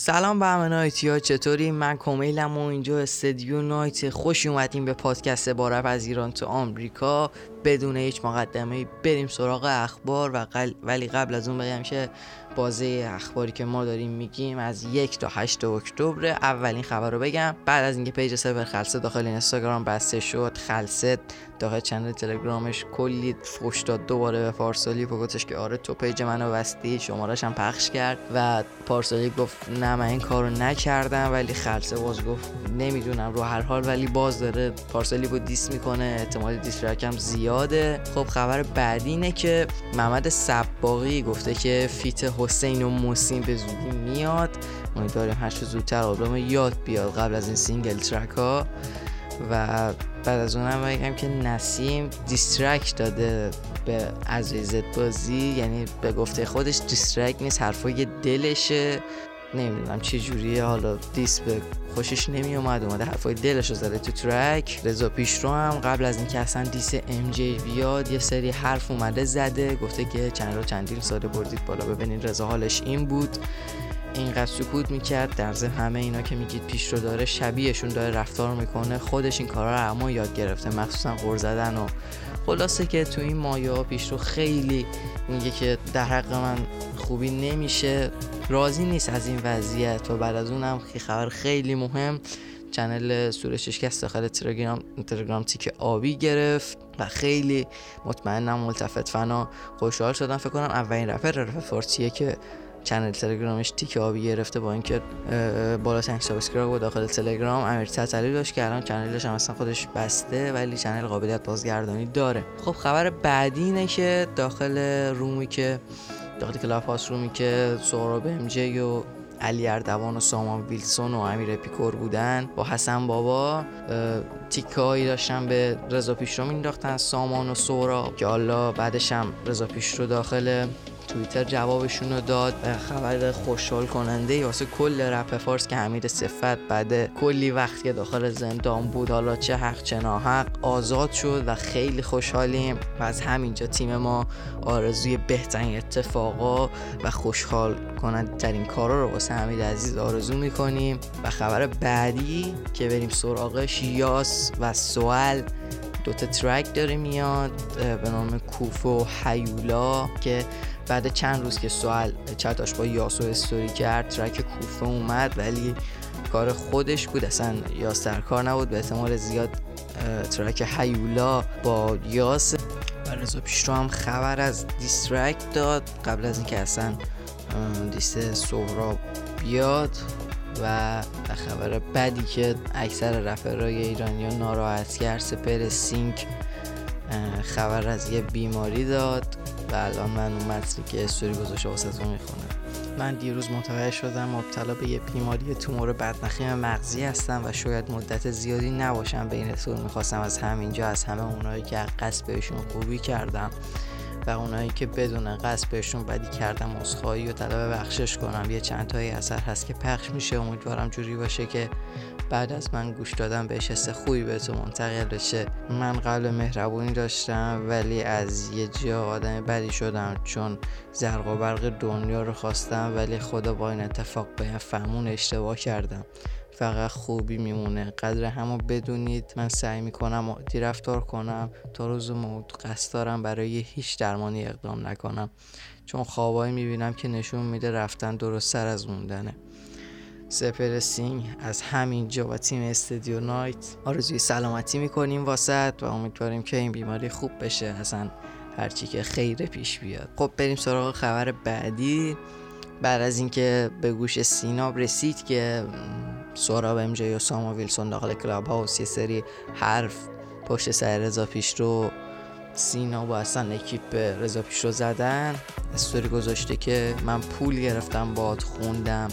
سلام به همه نایتی ها چطوری؟ من کمیلم و اینجا استدیو نایت خوش اومدیم به پادکست بارف از ایران تو آمریکا. بدون هیچ مقدمه بریم سراغ اخبار و ولی قبل از اون بگم که بازه اخباری که ما داریم میگیم از یک تا هشت اکتبر. اولین خبر رو بگم. بعد از اینکه page سپهر خلسه داخل اینستاگرام بسته شد خلسه داخل channel تلگرامش کلی فوش داد. دوباره به پارسالیپ و گفتش که آره تو page منو بستی. شمارش هم پخش کرد و پارسالیپ گفت نه من این کارو نکردم. ولی خلسه باز گفت نمی‌دونم رو هر حال. ولی باز داره پارسالیپ رو diss می‌کنه. احتمال diss هم زیاده. خب خبر بعدی اینه که محمد سباقی گفته که feat حسین و موسین به زودی میاد. امیدواریم هر زودتر آلبوم یاد بیاد قبل از این single track ها و بعد از اونم بگم که نسیم diss track داده به عزیزت بازی. یعنی به گفته خودش diss track نیست حرفای دلشه. نمی‌دونم چه جوریه حالا دیس به خوشش نمی اومد اومده حرفای دلش زده تو ترک. رضا پیشرو هم قبل از اینکه اصلا دیس ام جی بیاد یه سری حرف اومده زده گفته که چند رو چندین ساله بردید بالا ببینید رضا حالش این بود. اینقدر سکوت می‌کرد در ضمن همه اینا که میگید پیش رو داره شبیهشون داره رفتار می‌کنه خودش این کارا رو اما یاد گرفته مخصوصا غور زدن و خلاصه که تو این مایه ها پیش رو خیلی میگه که در حق من خوبی نمیشه. راضی نیست از این وضعیت. و بعد از اونم خبر خیلی مهم. چنل سورش شکست داخل تلگرام تلگرام تیک آبی گرفت و خیلی مطمئنم ملتفت فنا خوشحال شدم. فکر کنم اولین رفر رفر فارسیه که چنل تلگرامش تیک آبی گرفته با اینکه بالا تنگ سابسکرایب و داخل تلگرام. امیر تطلی داشت که الان چنلش هم اصلا خودش بسته ولی چنل قابلیت بازگردانی داره. خب خبر بعدی اینه که داخل room ی که داخل کلاب هاوسه room ی که سهراب ام و علی اردوان و سامان ویلسون و امیر پیکور بودن با حسن بابا تیکایی داشتن به رضا پیشرو مینداختن سامان و سهراب که حالا بعدش هم رضا پیشرو داخل توییتر جوابشون رو داد. خبر خوشحال کننده واسه کل رپ فارس که حمید صفت بعد کلی وقت که داخل زندان بود حالا چه حق چه ناحق آزاد شد و خیلی خوشحالیم. و از همینجا تیم ما آرزوی بهترین اتفاقا و خوشحال کننده ترین کارا رو واسه حمید عزیز آرزو می‌کنیم. و خبر بعدی که بریم سراغش یاس و سوال دوتا ترک داره میاد به نام کوفو و حیولا که بعد چند روز که سوال چتاش با یاسو استوری کرد ترک کوفه اومد ولی کار خودش بود. اصلا یاس در کار نبود. به احتمال زیاد track هیولا با یاس. و رضا پیش رو هم خبر از diss track داد. قبل از اینکه اصلا diss سهراب بیاد و خبر بدی که اکثر رپرهای ایرانی ناراحت کرد سپر سینگ خبر از یه بیماری داد. و الان من اون متنی که استوری گذاشته واسه می‌خونم من دیروز متوجه شدم مبتلا به یه بیماری تومور بدخیم مغزی هستم و شاید مدت زیادی نباشم به این طور می‌خواستم. از همینجا از همه اونایی که قصد بهشون خوبی کردم و اونایی که بدون قصد بهشون بدی کردم عذرخواهی و طلب بخشش کنم. یه چند تایی اثر هست که پخش میشه. امیدوارم جوری باشه که بعد از من گوش دادم بهش حس خوبی به تو منتقل بشه. من قلب مهربونی داشتم ولی از یه جا آدم بدی شدم چون زرق و برق دنیا رو خواستم ولی خدا با این اتفاق به فهمون اشتباه کردم. فقط خوبی میمونه. قدر همو بدونید. من سعی می‌کنم عادی رفتار کنم تا روز موت قصد دارم برای هیچ درمانی اقدام نکنم. چون خوابایی می‌بینم که نشون میده رفتن درست تر از موندنه. سپر سینگ از همین جا با تیم استودیو نایت آرزوی سلامتی می‌کنیم واست و امیدواریم که این بیماری خوب بشه. اصلا هرچی که خیره پیش بیاد. خب بریم سراغ خبر بعدی. بعد از اینکه به گوش سیناب رسید که سهراب ام جی و سامان ویلسون داخل کلاب هاوس یه سری حرف پشت سر رضا پیش رو سینا با اصلا اکیپ رضا پیش رو زدن. استوری گذاشته که من پول گرفتم باد خوندم.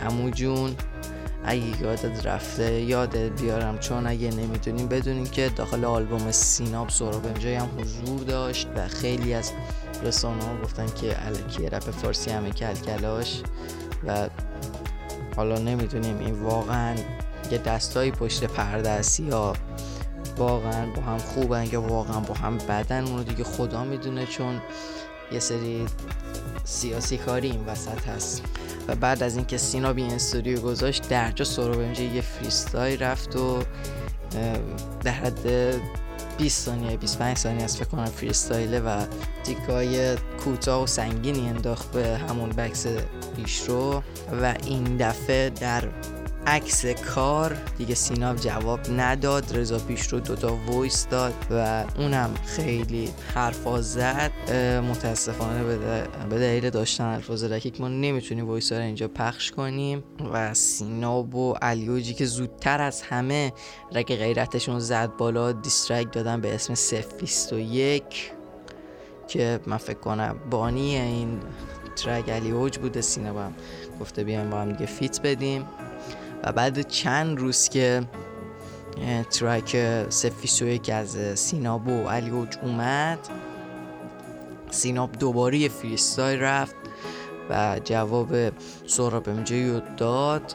امو جون اگه یادت رفته یادت بیارم چون اگه نمی‌دونیم بدونیم که داخل آلبوم سیناب سوراب امجای هم حضور داشت و خیلی از رسانه ها گفتن که علکی رپ فارسی همه کلکلاش و حالا نمی‌دونیم این واقعا یه دستایی پشت پرده است یا واقعا با هم خوبن یا واقعا با هم بدن اونو دیگه خدا می‌دونه چون یه سری سیاسی کاری این وسط هست. و بعد از اینکه سینا بی استودیو گذاشت درجا سوراب اینجا یه فریستای رفت و در حد 20 ثانیه 25 ثانیه از فکر کنم فریستایله و دیگای کوتاه و سنگینی انداخت به همون بکس پیش رو و این دفعه در عکس کار. دیگه سینا جواب نداد. رضا پیش رو دوتا voice داد و اونم خیلی حرفا زد. متاسفانه به دلیل داشتن الفاظ رکیک ما نمی‌تونیم voice رو اینجا پخش کنیم. و سیناب و علیوجی که زودتر از همه رگ غیرتشون زد بالا diss track دادن به اسم سف یک. که من فکر کنم بانی این ترک علی اوج بوده. سینا هم گفته بیایم با هم دیگه فیت بدیم. و بعد چند روز که ترک سفیسو که از سیناب و علی اوج اومد سیناب دوباره یه فریستای رفت و جواب سهراب امجی داد.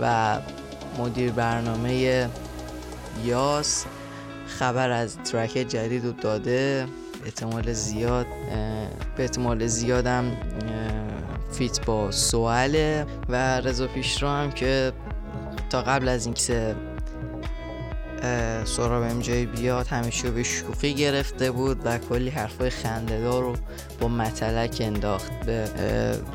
و مدیر برنامه یاس خبر از ترک جدید رو داده. احتمال زیاد به احتمال زیادم فیت با سواله و رضا پیشرو هم که تا قبل از اینکه سوراب ام جی بیاد همیشه به شوخی گرفته بود و کلی حرفای خندهدار رو با متلک انداخت به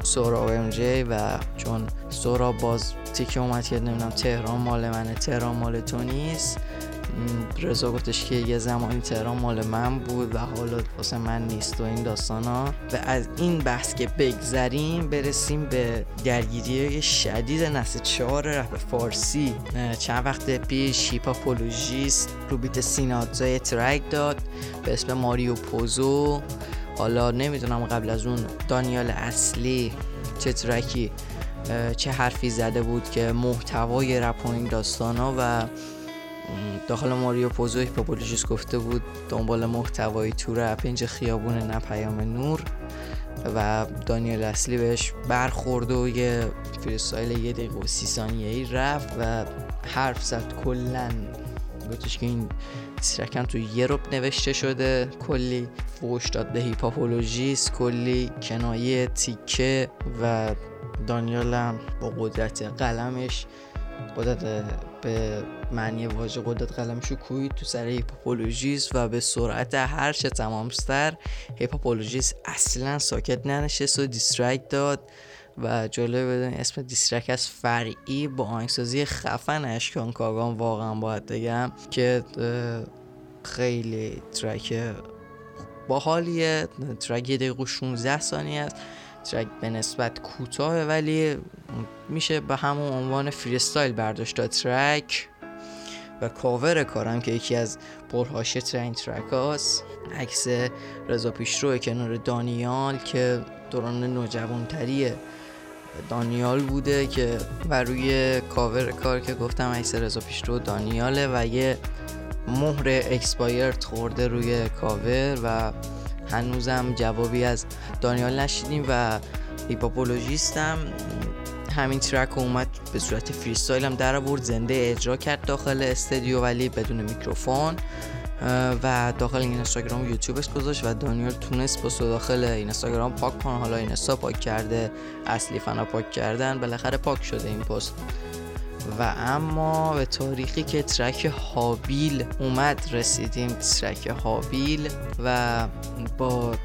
سهراب ام جی و چون سهراب باز تیکه اومد که نمی‌دونم تهران مال منه تهران مال تو نیست. رضا گفتش که یه زمانی تهران مال من بود و حالا واسه من نیست و این داستان ها. و از این بحث که بگذریم برسیم به درگیری شدید نسل چهار رپ فارسی. چند وقت پیش هیپاپولوژیست رو بیت سیناتزای ترک داد به اسم ماریو پوزو. حالا نمی‌دونم قبل از اون دانیال اصلی چه track ی چه حرفی زده بود که محتوای رپ و این داستان ها و داخل ماریو پوزو هیپهاپولوژیست گفته بود دنبال محتوای تو رپ خیابون نه پیام نور. و دانیل اصلی بهش برخورد و یه freestyle یه دقیقه و سی ثانیه ای رفت و حرف زد. کلا گفتش که این سیرکن تو یه روب نوشته شده. کلی فوش داد به هیپهاپولوژیست کلی کنایه تیکه و دانیال هم با قدرت قلمش قدرت به معنی واژه قدرت قلمشو کوبید تو سر هیپهاپولوژیست و به سرعت هر چه تمام‌تر هیپهاپولوژیست اصلا ساکت ننشست و diss track داد و جالب بدن اسم diss track از فرعی با آهنگسازی خفن اشکان کاگان واقعا باید بگم که خیلی ترک باحالیه. ترک یه دقیقه 16 ثانیه است. ترک به نسبت کوتاه ولی میشه به همون عنوان freestyle برداشت ترک و کاور کارم که یکی از پرحاشیه ترین ترک هاست. عکس رضا پیشرو کنار دانیال که دوران نوجوانتری دانیال بوده که و روی کاور کار که گفتم عکس رضا پیشرو دانیاله و یه مهر expire خورده روی کاور و هنوزم جوابی از دانیال نشنیدیم و هیپاپولوژیستم. همین ترک اومد به صورت freestyle هم در آورد زنده اجرا کرد داخل استودیو ولی بدون میکروفون. و داخل این اینستاگرام و یوتیوبش گذاشت و دانیال تونست با داخل اینستاگرام پاک کنه. حالا اینستا پاک کرده اصلی فنا پاک کردن بالاخره پاک شده این پست. و اما به تاریخی که ترک هابیل اومد رسیدیم ترک هابیل و با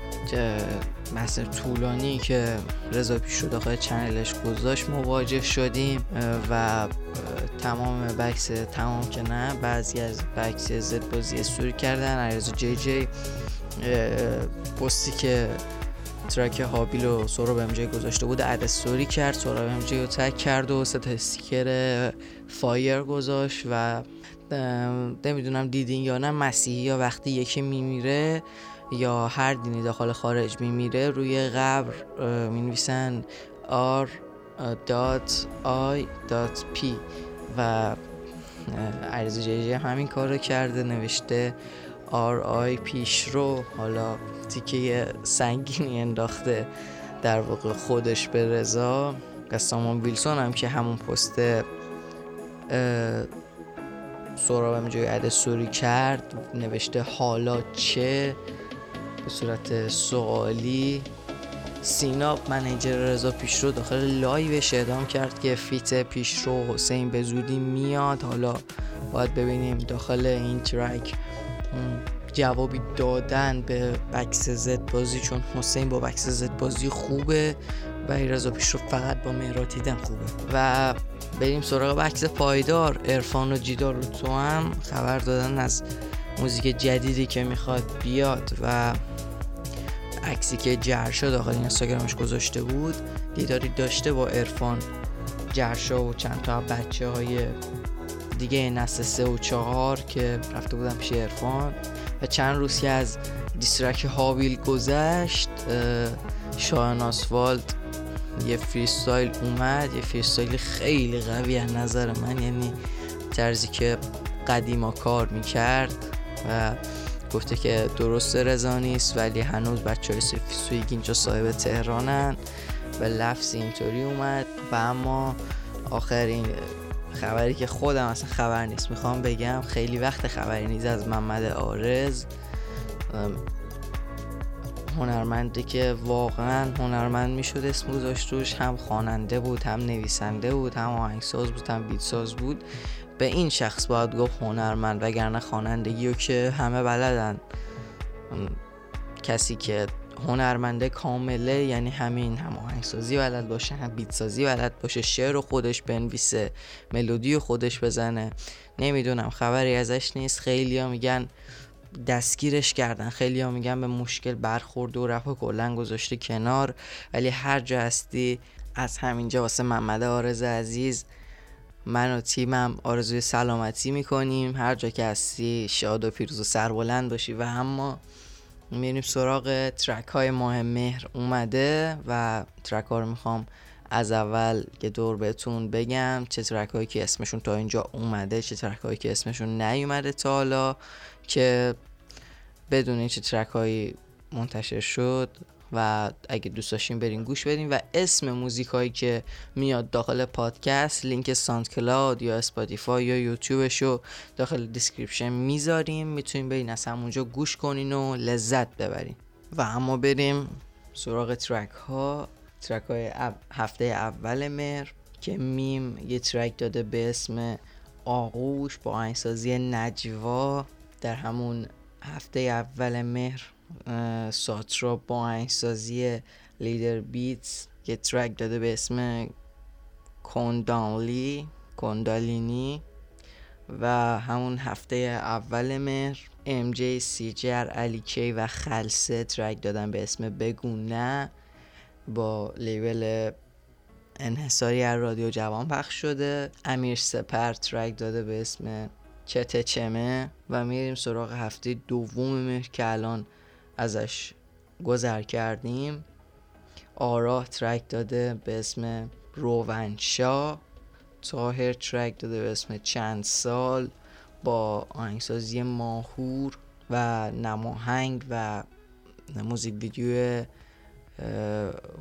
متن طولانی که رضا پیش رو داخل channel ش گذاشت مواجه شدیم و تمام بکس تمام که نه بعضی از بکس زد بازی استوری کردن. علیرضا جی جی پستی که ترک هابیل و سهراب ام گذاشته بود add story کرد سهراب ام رو تگ کرد و سه استیکر fire گذاشت و نمی‌دونم دیدین یا نه مسیحی یا وقتی یکی میمیره یا هر دینی داخل خارج میمیره روی قبر می نویسن R dot I dot P و عرض جی همین کار رو کرده نوشته R I پیش رو حالا تیکه سنگینی انداخته در واقع خودش به رضا و سامان ویلسون هم که همون پست سهراب ام جی add story کرد نوشته حالا چه؟ به صورت سوالی. سیناب manager رضا پیشرو داخل لایوش اعلام کرد که feat پیشرو حسین به زودی میاد. حالا باید ببینیم داخل این ترک جوابی دادن به بکس زد بازی چون حسین با بکس زد بازی خوبه و رضا پیشرو فقط با مهرات دیدن خوبه. و بریم سراغ بکس پایدار ارفان و جیدار رو تو هم خبر دادن از موزیک جدیدی که می‌خواد بیاد و عکسی که جرشا داخل اینستاگرامش گذاشته بود دیداری داشته با ارفان جرشا و چند تا بچه های دیگه نسل سه و چهار که رفته بودن پیش ارفان و چند روز که از diss track هابیل گذشت شاهین آسفالت یه freestyle اومد یه freestyle خیلی قوی از نظر من یعنی طرزی که قدیما کار می‌کرد و گفته که درست رضا نیست ولی هنوز بچه های swag اینجا صاحب تهرانن و لفظ اینطوری اومد. و اما آخرین خبری که خودم اصلا خبر نیست. می‌خوام بگم خیلی وقت خبری نیست. از محمد آرز هنرمندی که واقعا هنرمند می‌شد اسم گذاشت روش هم خواننده بود هم نویسنده بود هم آهنگساز بود هم بیتساز بود. به این شخص باید گفت هنرمند وگرنه خوانندگی رو که همه بلدن. کسی که هنرمنده کامله یعنی همین هم آهنگسازی بلد باشه هم بیتسازی بلد باشه شعر رو خودش بنویسه ملودی رو خودش بزنه. نمی‌دونم خبری ازش نیست. خیلی میگن دستگیرش کردن. خیلی میگن به مشکل برخورد و رفت کلا گذاشته کنار. ولی هر جا هستی از همینجا واسه محمد آرز عزیز من و تیمم آرزوی سلامتی می‌کنیم. هر جا که هستی شاد و پیروز و سربلند باشی. و اما میریم سراغ ترک های ماه مهر اومده و ترک ها رو می‌خوام از اول یه دور بهتون بگم چه ترک هایی که اسمشون تا اینجا اومده چه ترک هایی که اسمشون نیومده تا حالا که بدونین چه ترک هایی منتشر شد. و اگه دوست داشتین برین گوش بدین و اسم موزیک هایی که میاد داخل پادکست لینک ساند کلاود یا اسپاتیفای یا یوتیوبش رو داخل description می‌ذاریم. می‌تونین برین از همونجا گوش کنین و لذت ببرین. و اما بریم سراغ ترک ها ترک های هفته اول مهر که میم یه ترک داده به اسم آغوش با آهنگسازی نجوا در همون هفته اول مهر. ساترا با آهنگسازی لیدر بیتس که ترک داده به اسم کندالی کندالینی و همون هفته اول مهر ام جی سیجر علی کی و خلصه ترک دادن به اسم بگو نه با لیبل انحصاری از رادیو جوان پخش شده. امیر سپر ترک داده به اسم چته چمه و میریم سراغ هفته دوم مهر که الان ازش گذر کردیم. آراه ترک داده به اسم روونشا. تاهر ترک داده به اسم چند سال با آهنگسازی ماهور و نماهنگ و موزیک ویدیو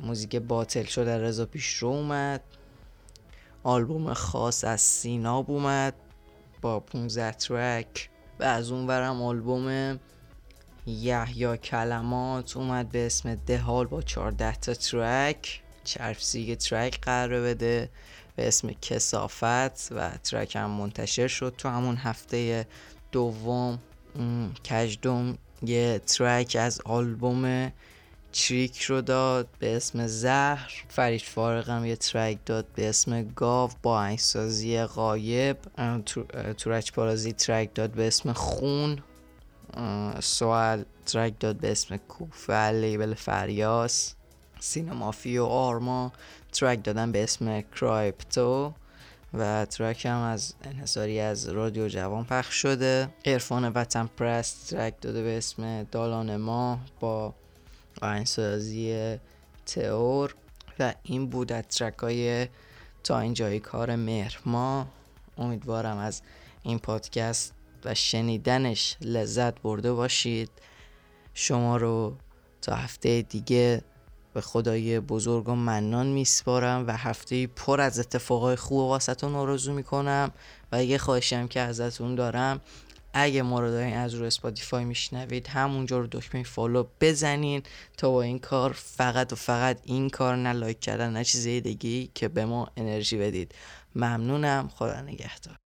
موزیک باطل شده رضا پیش رو اومد. آلبوم خاص از سیناب اومد با 15 ترک و از اون برم آلبوم یحیا کلمات اومد به اسم دهال با 14 تا ترک چرفسیگ ترک قرار بده به اسم کسافت و ترک هم منتشر شد. تو همون هفته دوم کجدوم یه ترک از آلبوم تریک رو داد به اسم زهر. فرید فارق هم یه ترک داد به اسم گاو با انگسازی غایب. تورچ پارازی ترک داد به اسم خون. سوال ترک داد به اسم کوفه لیبل فریاس سینمافی و آرما. ترک دادن به اسم کرایپتو و ترک هم از انحصاری از رادیو جوان پخش شده. ارفان وطن پرست ترک داده به اسم دالان ما با آهنگسازی تئور و این بود از ترک های تا اینجای کار مهر. ما امیدوارم از این پادکست و شنیدنش لذت برده باشید. شما رو تا هفته دیگه به خدای بزرگ و منان میسپارم و هفته پر از اتفاقای خوب واسهتون آرزو می‌کنم و یه خواهشم که ازتون دارم اگه ما رو دارین از رو اسپاتیفای میشنوید همونجا رو دکمه follow بزنین تا با این کار فقط و فقط این کار نه لایک کردن نه چیز دیگه که به ما انرژی بدید. ممنونم. خدا نگهدار.